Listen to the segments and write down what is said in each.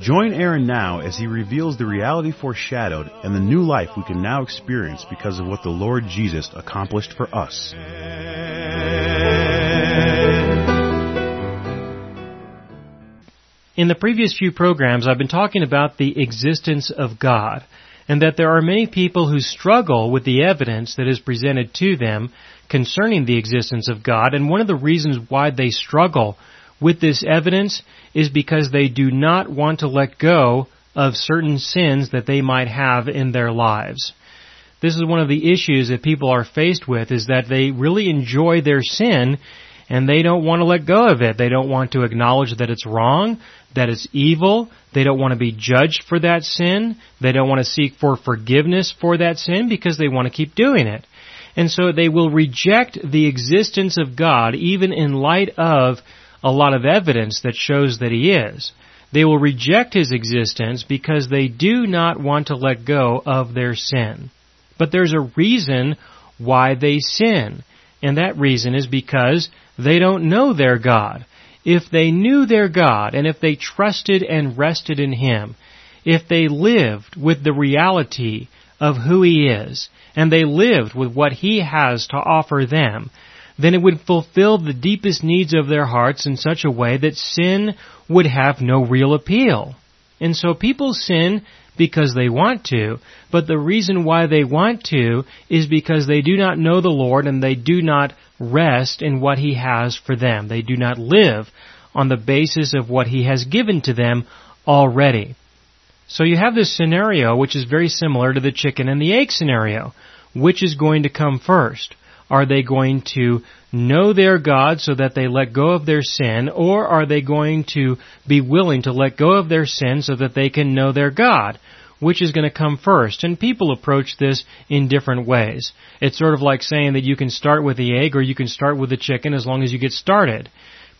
Join Aaron now as he reveals the reality foreshadowed and the new life we can now experience because of what the Lord Jesus accomplished for us. In the previous few programs, I've been talking about the existence of God, and that there are many people who struggle with the evidence that is presented to them concerning the existence of God, and one of the reasons why they struggle with this evidence is because they do not want to let go of certain sins that they might have in their lives. This is one of the issues that people are faced with is that they really enjoy their sin and they don't want to let go of it. They don't want to acknowledge that it's wrong, that it's evil. They don't want to be judged for that sin. They don't want to seek for forgiveness for that sin because they want to keep doing it. And so they will reject the existence of God even in light of a lot of evidence that shows that He is. They will reject His existence because they do not want to let go of their sin. But there's a reason why they sin. And that reason is because they don't know their God. If they knew their God and if they trusted and rested in Him, if they lived with the reality of who He is, and they lived with what He has to offer them, then it would fulfill the deepest needs of their hearts in such a way that sin would have no real appeal. And so people sin because they want to, but the reason why they want to is because they do not know the Lord and they do not rest in what He has for them. They do not live on the basis of what He has given to them already. So you have this scenario which is very similar to the chicken and the egg scenario. Which is going to come first? Are they going to know their God so that they let go of their sin, or are they going to be willing to let go of their sin so that they can know their God? Which is going to come first? And people approach this in different ways. It's sort of like saying that you can start with the egg or you can start with the chicken as long as you get started.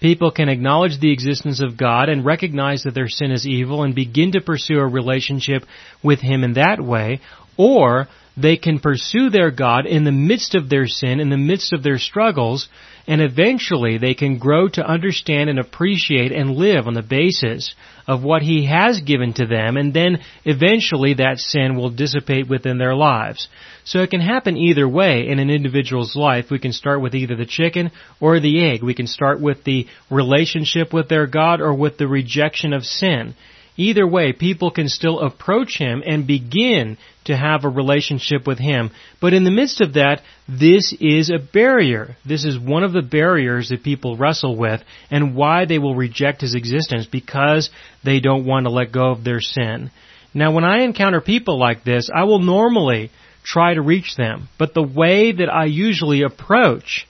People can acknowledge the existence of God and recognize that their sin is evil and begin to pursue a relationship with Him in that way, or they can pursue their God in the midst of their sin, in the midst of their struggles, and eventually they can grow to understand and appreciate and live on the basis of what He has given to them, and then eventually that sin will dissipate within their lives. So it can happen either way in an individual's life. We can start with either the chicken or the egg. We can start with the relationship with their God or with the rejection of sin. Either way, people can still approach him and begin to have a relationship with him. But in the midst of that, this is a barrier. This is one of the barriers that people wrestle with and why they will reject his existence because they don't want to let go of their sin. Now when I encounter people like this, I will normally try to reach them. But the way that I usually approach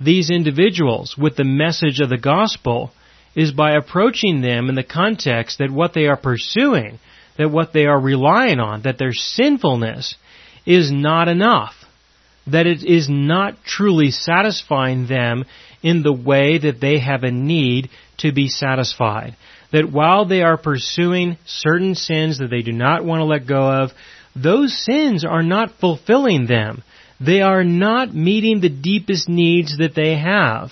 these individuals with the message of the gospel is by approaching them in the context that what they are pursuing, that what they are relying on, that their sinfulness is not enough. That it is not truly satisfying them in the way that they have a need to be satisfied. That while they are pursuing certain sins that they do not want to let go of, those sins are not fulfilling them. They are not meeting the deepest needs that they have.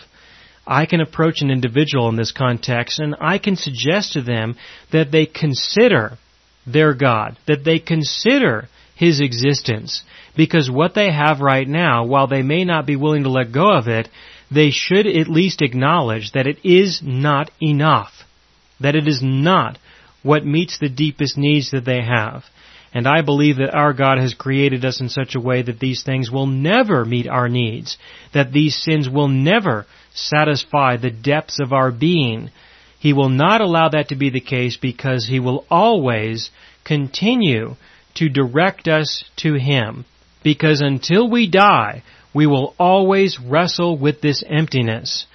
I can approach an individual in this context and I can suggest to them that they consider their God, that they consider His existence, because what they have right now, while they may not be willing to let go of it, they should at least acknowledge that it is not enough, that it is not what meets the deepest needs that they have. And I believe that our God has created us in such a way that these things will never meet our needs, that these sins will never satisfy the depths of our being. He will not allow that to be the case because He will always continue to direct us to Him. Because until we die, we will always wrestle with this emptiness.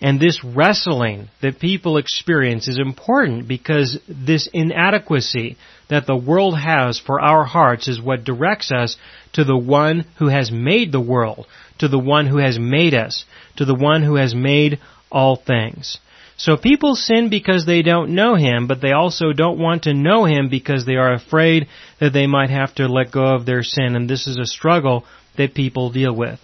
And this wrestling that people experience is important because this inadequacy that the world has for our hearts is what directs us to the one who has made the world, to the one who has made us, to the one who has made all things. So people sin because they don't know Him, but they also don't want to know Him because they are afraid that they might have to let go of their sin, and this is a struggle that people deal with.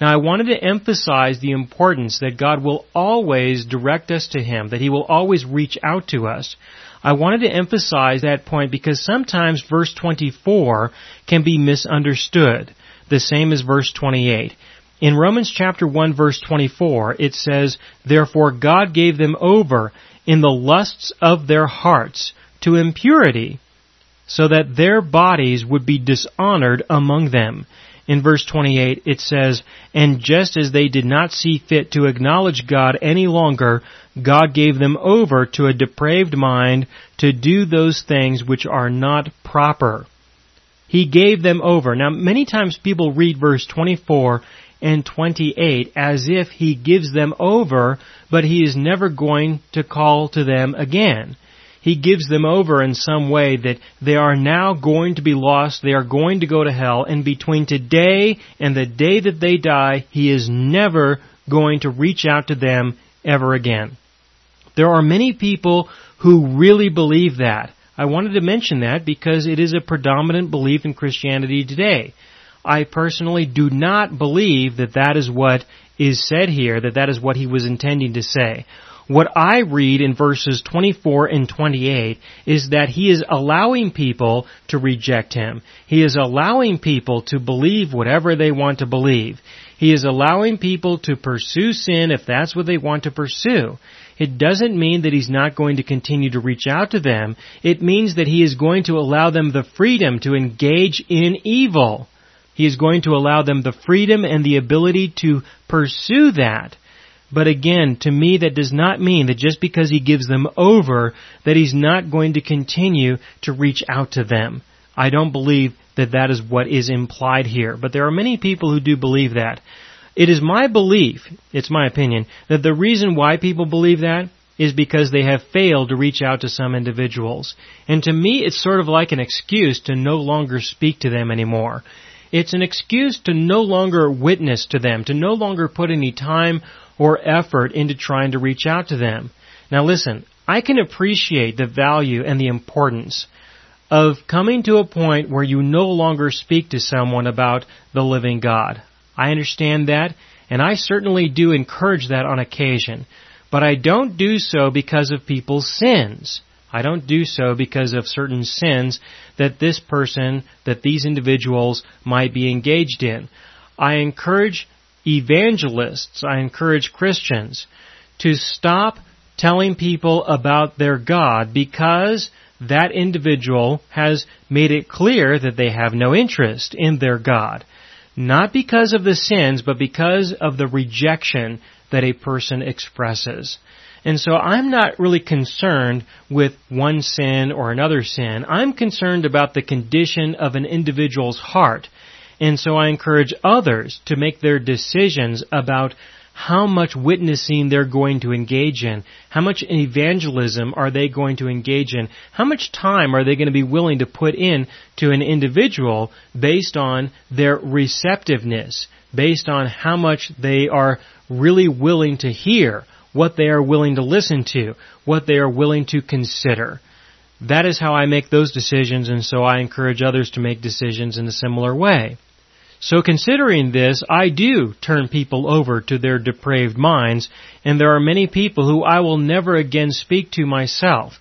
Now I wanted to emphasize the importance that God will always direct us to Him, that He will always reach out to us. I wanted to emphasize that point because sometimes verse 24 can be misunderstood, the same as verse 28. In Romans chapter 1 verse 24, it says, Therefore God gave them over in the lusts of their hearts to impurity, so that their bodies would be dishonored among them in verse 28 it says, And just as they did not see fit to acknowledge God any longer, God gave them over to a depraved mind to do those things which are not proper. He gave them over. Now many times people read verse 24 and 28 as if he gives them over, but he is never going to call to them again he gives them over in some way that they are now going to be lost, they are going to go to hell, and between today and the day that they die, he is never going to reach out to them ever again. There are many people who really believe that. I wanted to mention that because it is a predominant belief in Christianity today. I personally do not believe that that is what is said here, that that is what he was intending to say. What I read in verses 24 and 28 is that he is allowing people to reject him. He is allowing people to believe whatever they want to believe. He is allowing people to pursue sin if that's what they want to pursue. It doesn't mean that he's not going to continue to reach out to them. It means that he is going to allow them the freedom to engage in evil. He is going to allow them the freedom and the ability to pursue that. But again, to me that does not mean that just because he gives them over, that he's not going to continue to reach out to them. I don't believe that that is what is implied here, but there are many people who do believe that. It is my belief, it's my opinion, that the reason why people believe that is because they have failed to reach out to some individuals. And to me, it's sort of like an excuse to no longer speak to them anymore. It's an excuse to no longer witness to them, to no longer put any time or effort into trying to reach out to them. Now listen, I can appreciate the value and the importance of coming to a point where you no longer speak to someone about the living God. I understand that, and I certainly do encourage that on occasion. But I don't do so because of people's sins. I don't do so because of certain sins that this person, that these individuals might be engaged in. I encourage evangelists, I encourage Christians to stop telling people about their God because that individual has made it clear that they have no interest in their God. Not because of the sins, but because of the rejection that a person expresses. And so I'm not really concerned with one sin or another sin. I'm concerned about the condition of an individual's heart. And so I encourage others to make their decisions about how much witnessing they're going to engage in, how much evangelism are they going to engage in, how much time are they going to be willing to put in to an individual based on their receptiveness, based on how much they are really willing to hear, what they are willing to listen to, what they are willing to consider. That is how I make those decisions and so I encourage others to make decisions in a similar way. So considering this, I do turn people over to their depraved minds, and there are many people who I will never again speak to myself.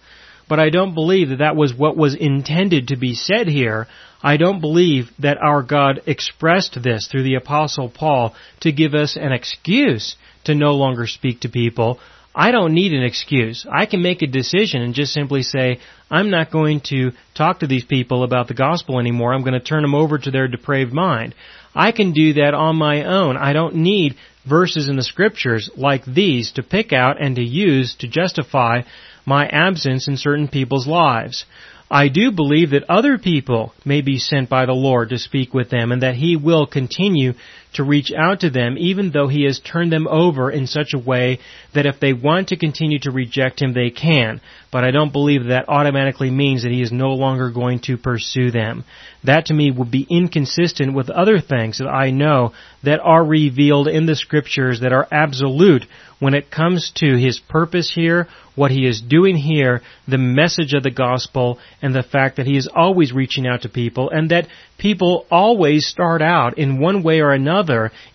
But I don't believe that that was what was intended to be said here. I don't believe that our God expressed this through the apostle Paul to give us an excuse to no longer speak to people. I don't need an excuse. I can make a decision and just simply say, I'm not going to talk to these people about the gospel anymore. I'm going to turn them over to their depraved mind. I can do that on my own. I don't need verses in the scriptures like these to pick out and to use to justify my absence in certain people's lives. I do believe that other people may be sent by the Lord to speak with them and that He will continue to reach out to them even though He has turned them over in such a way that if they want to continue to reject Him, they can. But I don't believe that automatically means that He is no longer going to pursue them. That to me would be inconsistent with other things that I know that are revealed in the scriptures that are absolute when it comes to His purpose here, what He is doing here, the message of the gospel, and the fact that He is always reaching out to people and that people always start out in one way or another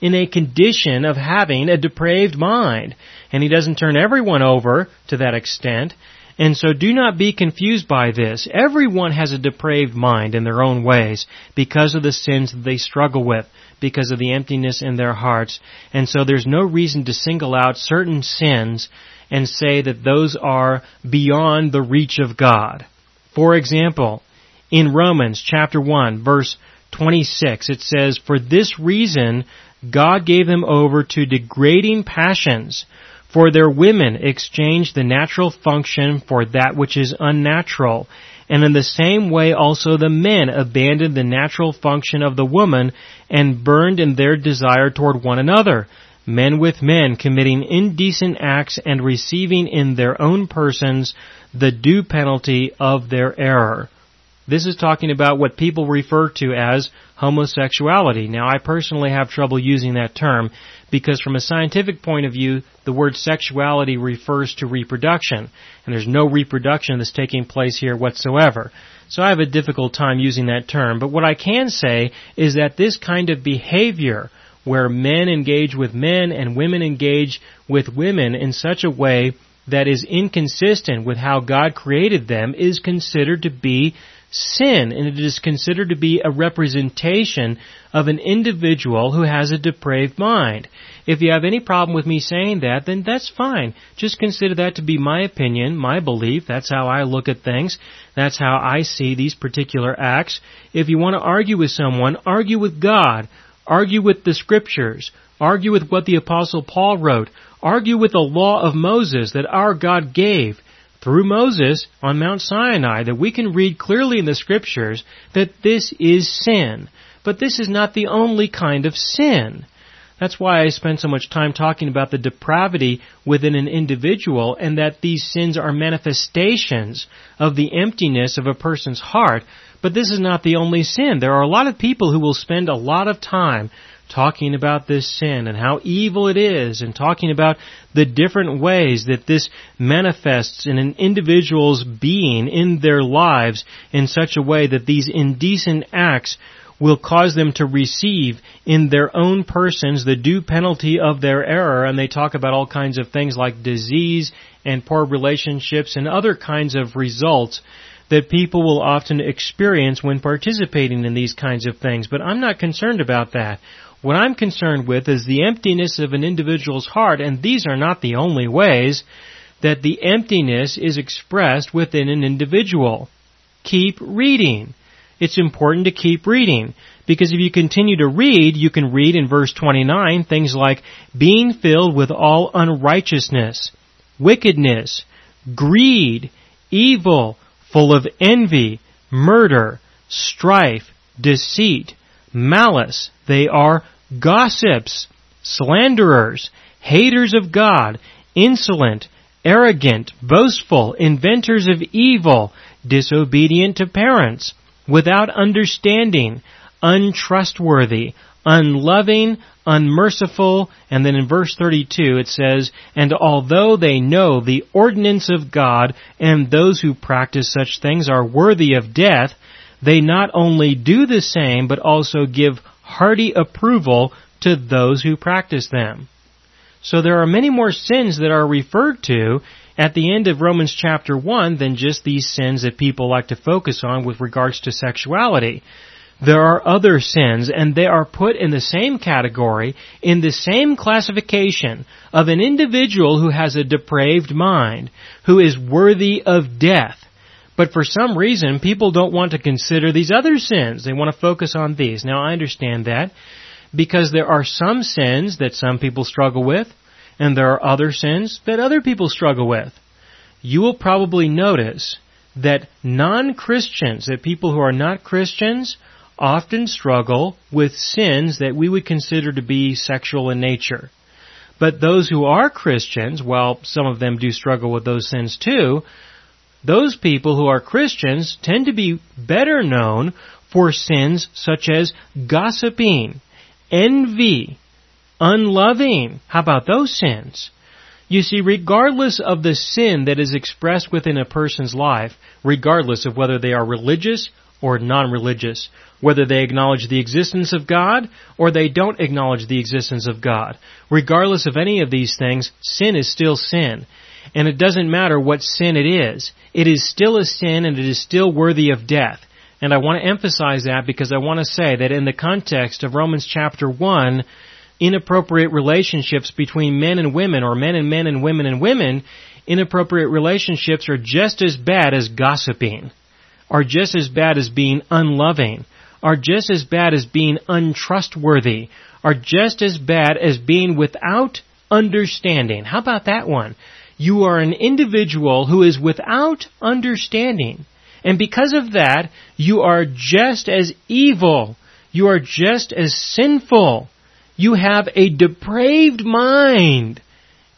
in a condition of having a depraved mind. And He doesn't turn everyone over to that extent. And so do not be confused by this. Everyone has a depraved mind in their own ways because of the sins that they struggle with, because of the emptiness in their hearts. And so there's no reason to single out certain sins and say that those are beyond the reach of God. For example, in Romans chapter 1 verse 26 it says, For this reason God gave them over to degrading passions, for their women exchanged the natural function for that which is unnatural. And in the same way also the men abandoned the natural function of the woman and burned in their desire toward one another, men with men committing indecent acts and receiving in their own persons the due penalty of their error. This is talking about what people refer to as homosexuality. Now I personally have trouble using that term because from a scientific point of view, the word sexuality refers to reproduction, and there's no reproduction that's taking place here whatsoever. So I have a difficult time using that term, but what I can say is that this kind of behavior where men engage with men and women engage with women in such a way that is inconsistent with how God created them is considered to be sin, and it is considered to be a representation of an individual who has a depraved mind. If you have any problem with me saying that, then that's fine. Just consider that to be my opinion, my belief. That's how I look at things. That's how I see these particular acts. If you want to argue with someone, argue with God. Argue with the scriptures. Argue with what the apostle Paul wrote. Argue with the law of Moses that our God gave through Moses on Mount Sinai that we can read clearly in the scriptures that this is sin. But this is not the only kind of sin. That's why I spend so much time talking about the depravity within an individual and that these sins are manifestations of the emptiness of a person's heart. But this is not the only sin. There are a lot of people who will spend a lot of time talking about this sin and how evil it is and talking about the different ways that this manifests in an individual's being in their lives in such a way that these indecent acts will cause them to receive in their own persons the due penalty of their error and they talk about all kinds of things like disease and poor relationships and other kinds of results that people will often experience when participating in these kinds of things. But I'm not concerned about that. What I'm concerned with is the emptiness of an individual's heart, and these are not the only ways that the emptiness is expressed within an individual. Keep reading. It's important to keep reading. Because if you continue to read, you can read in verse 29 things like being filled with all unrighteousness, wickedness, greed, evil, full of envy, murder, strife, deceit, malice. They are gossips, slanderers, haters of God, insolent, arrogant, boastful, inventors of evil, disobedient to parents, without understanding, untrustworthy, unloving, unmerciful, and then in verse 32 it says, And although they know the ordinance of God, and those who practice such things are worthy of death, they not only do the same, but also give hearty approval to those who practice them. So there are many more sins that are referred to at the end of Romans chapter 1 than just these sins that people like to focus on with regards to sexuality. There are other sins, and they are put in the same category, in the same classification of an individual who has a depraved mind, who is worthy of death. But for some reason, people don't want to consider these other sins. They want to focus on these. Now I understand that because there are some sins that some people struggle with and there are other sins that other people struggle with. You will probably notice that non-Christians, that people who are not Christians, often struggle with sins that we would consider to be sexual in nature. But those who are Christians, while some of them do struggle with those sins too, those people who are Christians tend to be better known for sins such as gossiping, envy, unloving. How about those sins? You see, regardless of the sin that is expressed within a person's life, regardless of whether they are religious or non-religious, whether they acknowledge the existence of God or they don't acknowledge the existence of God, regardless of any of these things, sin is still sin. And it doesn't matter what sin it is. It is still a sin and it is still worthy of death. And I want to emphasize that because I want to say that in the context of Romans chapter 1, inappropriate relationships between men and women or men and men and women and women, inappropriate relationships are just as bad as gossiping, are just as bad as being unloving, are just as bad as being untrustworthy, are just as bad as being without understanding. How about that one? You are an individual who is without understanding. And because of that, you are just as evil. You are just as sinful. You have a depraved mind.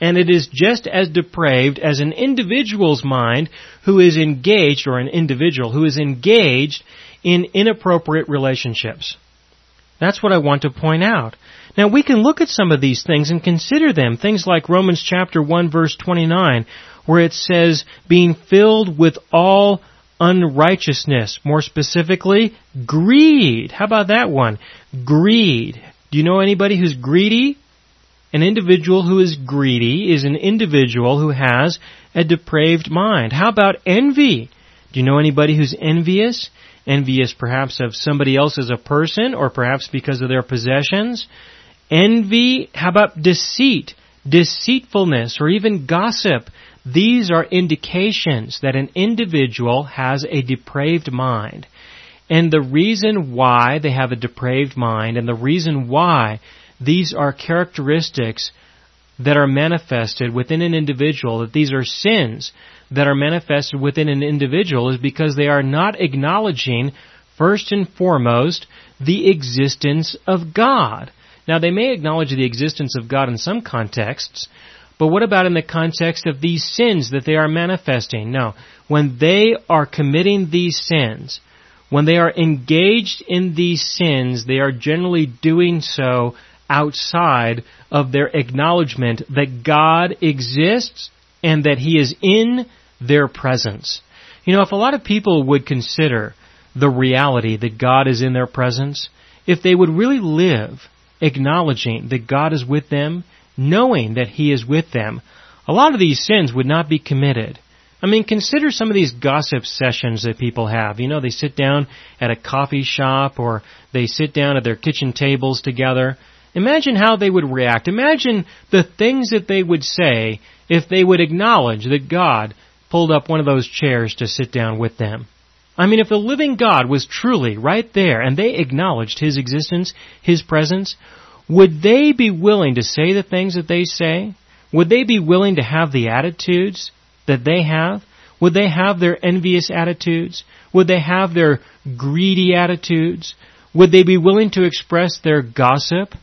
And it is just as depraved as an individual's mind who is engaged, or an individual who is engaged in inappropriate relationships. That's what I want to point out. Now we can look at some of these things and consider them. Things like Romans chapter 1 verse 29, where it says, being filled with all unrighteousness. More specifically, greed. How about that one? Greed. Do you know anybody who's greedy? An individual who is greedy is an individual who has a depraved mind. How about envy? Do you know anybody who's envious? Envious perhaps of somebody else as a person or perhaps because of their possessions. Envy, how about deceit, deceitfulness, or even gossip? These are indications that an individual has a depraved mind. And the reason why they have a depraved mind and the reason why these are characteristics that are manifested within an individual, that these are sins that are manifested within an individual is because they are not acknowledging, first and foremost, the existence of God. Now they may acknowledge the existence of God in some contexts, but what about in the context of these sins that they are manifesting? No. When they are committing these sins, when they are engaged in these sins, they are generally doing so outside of their acknowledgement that God exists and that He is in their presence. You know, if a lot of people would consider the reality that God is in their presence, if they would really live acknowledging that God is with them, knowing that He is with them, a lot of these sins would not be committed. I mean, consider some of these gossip sessions that people have. You know, they sit down at a coffee shop or they sit down at their kitchen tables together. Imagine how they would react. Imagine the things that they would say if they would acknowledge that God pulled up one of those chairs to sit down with them. I mean, if the living God was truly right there and they acknowledged His existence, His presence, would they be willing to say the things that they say? Would they be willing to have the attitudes that they have? Would they have their envious attitudes? Would they have their greedy attitudes? Would they be willing to express their gossip?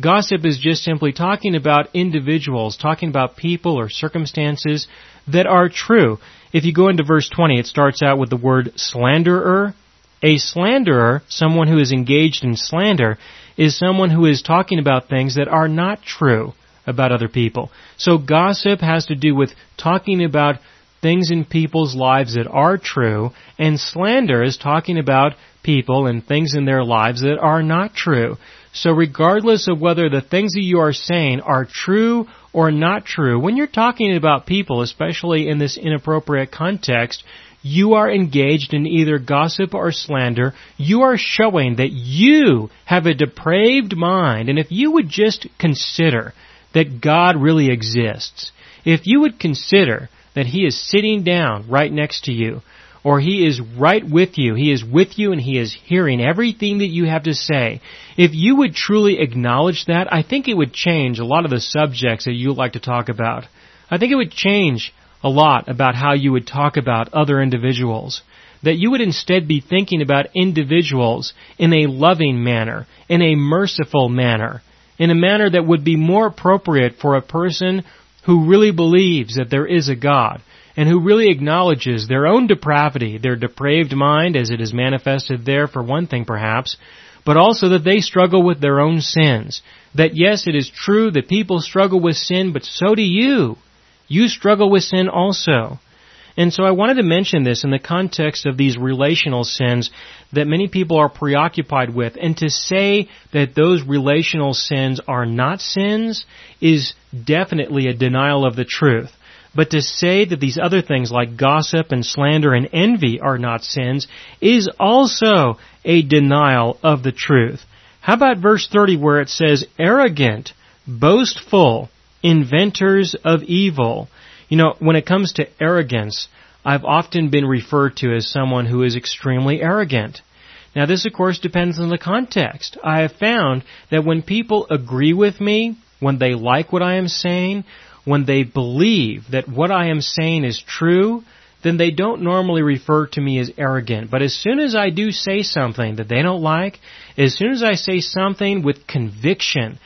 Gossip is just simply talking about individuals, talking about people or circumstances that are true. If you go into verse 20, it starts out with the word slanderer. A slanderer, someone who is engaged in slander, is someone who is talking about things that are not true about other people. So gossip has to do with talking about things in people's lives that are true, and slander is talking about people and things in their lives that are not true. So regardless of whether the things that you are saying are true or not true, when you're talking about people, especially in this inappropriate context, you are engaged in either gossip or slander. You are showing that you have a depraved mind. And if you would just consider that God really exists, if you would consider that He is sitting down right next to you, or He is right with you, He is with you and He is hearing everything that you have to say, if you would truly acknowledge that, I think it would change a lot of the subjects that you like to talk about. I think it would change a lot about how you would talk about other individuals. That you would instead be thinking about individuals in a loving manner, in a merciful manner, in a manner that would be more appropriate for a person who really believes that there is a God and who really acknowledges their own depravity, their depraved mind as it is manifested there for one thing perhaps, but also that they struggle with their own sins. That yes, it is true that people struggle with sin, but so do you. You struggle with sin also. And so I wanted to mention this in the context of these relational sins that many people are preoccupied with. And to say that those relational sins are not sins is definitely a denial of the truth. But to say that these other things like gossip and slander and envy are not sins is also a denial of the truth. How about verse 30 where it says, arrogant, boastful, inventors of evil? You know, when it comes to arrogance, I've often been referred to as someone who is extremely arrogant. Now this of course depends on the context. I have found that when people agree with me, when they like what I am saying, when they believe that what I am saying is true, then they don't normally refer to me as arrogant. But as soon as I do say something that they don't like, as soon as I say something with conviction,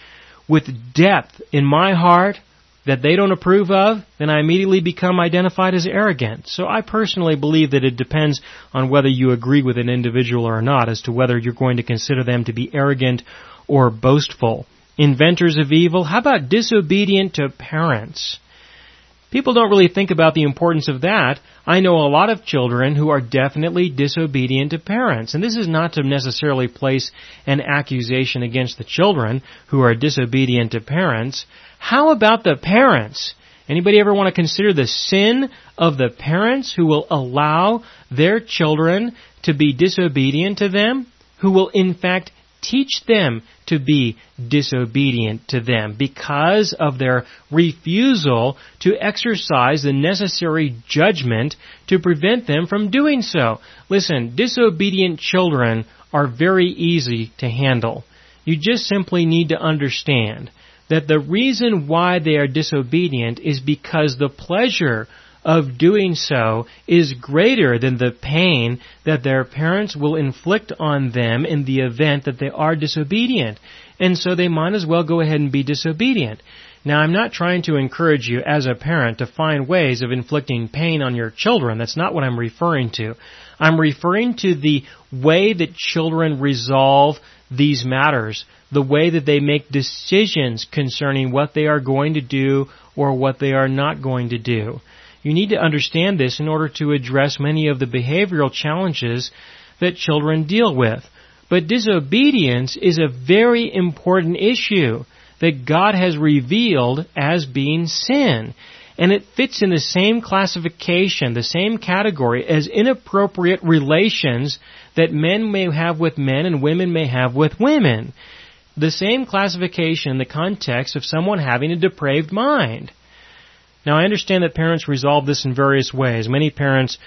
with depth in my heart, that they don't approve of, then I immediately become identified as arrogant. So I personally believe that it depends on whether you agree with an individual or not as to whether you're going to consider them to be arrogant or boastful. Inventors of evil, how about disobedient to parents? People don't really think about the importance of that. I know a lot of children who are definitely disobedient to parents. And this is not to necessarily place an accusation against the children who are disobedient to parents. How about the parents? Anybody ever want to consider the sin of the parents who will allow their children to be disobedient to them? Who will in fact teach them to be disobedient to them because of their refusal to exercise the necessary judgment to prevent them from doing so. Listen, disobedient children are very easy to handle. You just simply need to understand that the reason why they are disobedient is because the pleasure of doing so is greater than the pain that their parents will inflict on them in the event that they are disobedient. And so they might as well go ahead and be disobedient. Now, I'm not trying to encourage you as a parent to find ways of inflicting pain on your children. That's not what I'm referring to. I'm referring to the way that children resolve these matters, the way that they make decisions concerning what they are going to do or what they are not going to do. You need to understand this in order to address many of the behavioral challenges that children deal with. But disobedience is a very important issue that God has revealed as being sin. And it fits in the same classification, the same category as inappropriate relations that men may have with men and women may have with women. The same classification in the context of someone having a depraved mind. Now I understand that parents resolve this in various ways. Many parents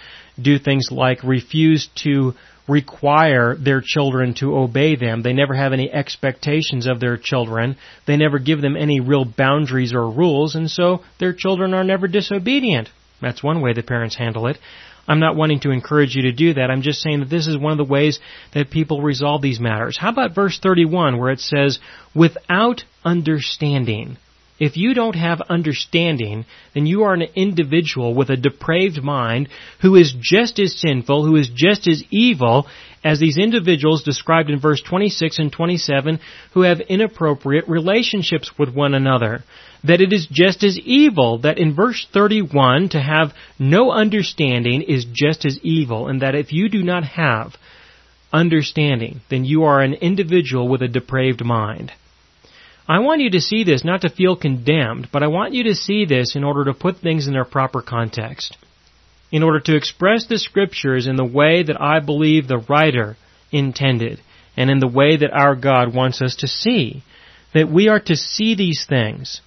do things like refuse to require their children to obey them. They never have any expectations of their children. They never give them any real boundaries or rules, and so their children are never disobedient. That's one way the parents handle it. I'm not wanting to encourage you to do that. I'm just saying that this is one of the ways that people resolve these matters. How about verse 31 where it says, without understanding? If you don't have understanding, then you are an individual with a depraved mind who is just as sinful, who is just as evil as these individuals described in verse 26 and 27 who have inappropriate relationships with one another. That it is just as evil that in verse 31 to have no understanding is just as evil and that if you do not have understanding, then you are an individual with a depraved mind. I want you to see this not to feel condemned, but I want you to see this in order to put things in their proper context. In order to express the scriptures in the way that I believe the writer intended, and in the way that our God wants us to see. That we are to see these things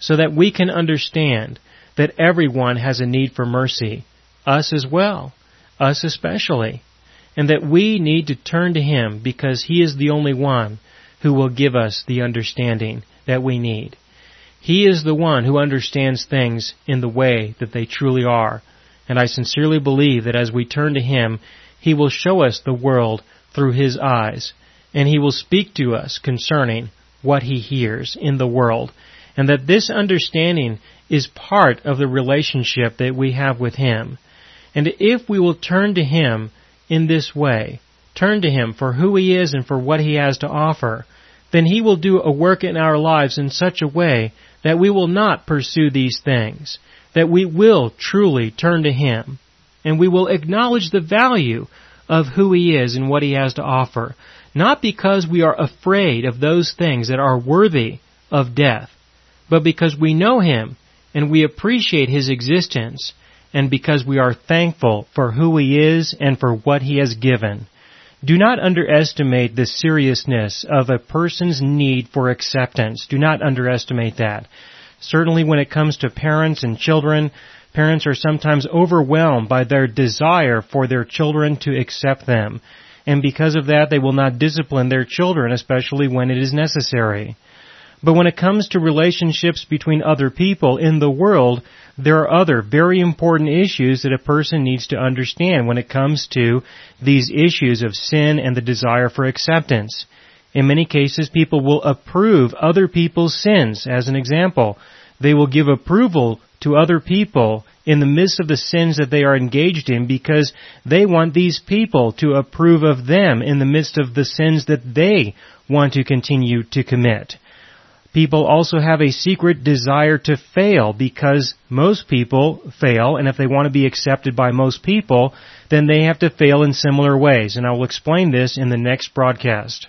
so that we can understand that everyone has a need for mercy, us as well, us especially, and that we need to turn to Him because He is the only one who will give us the understanding that we need. He is the one who understands things in the way that they truly are. And I sincerely believe that as we turn to Him, He will show us the world through His eyes, and He will speak to us concerning what He hears in the world, and that this understanding is part of the relationship that we have with Him. And if we will turn to Him in this way, turn to Him for who He is and for what He has to offer, then He will do a work in our lives in such a way that we will not pursue these things, that we will truly turn to Him, and we will acknowledge the value of who He is and what He has to offer, not because we are afraid of those things that are worthy of death, but because we know Him and we appreciate His existence and because we are thankful for who He is and for what He has given. Do not underestimate the seriousness of a person's need for acceptance. Do not underestimate that. Certainly when it comes to parents and children, parents are sometimes overwhelmed by their desire for their children to accept them. And because of that, they will not discipline their children, especially when it is necessary. But when it comes to relationships between other people in the world, there are other very important issues that a person needs to understand when it comes to these issues of sin and the desire for acceptance. In many cases, people will approve other people's sins. As an example, they will give approval to other people in the midst of the sins that they are engaged in because they want these people to approve of them in the midst of the sins that they want to continue to commit. People also have a secret desire to fail because most people fail, and if they want to be accepted by most people, then they have to fail in similar ways, and I will explain this in the next broadcast.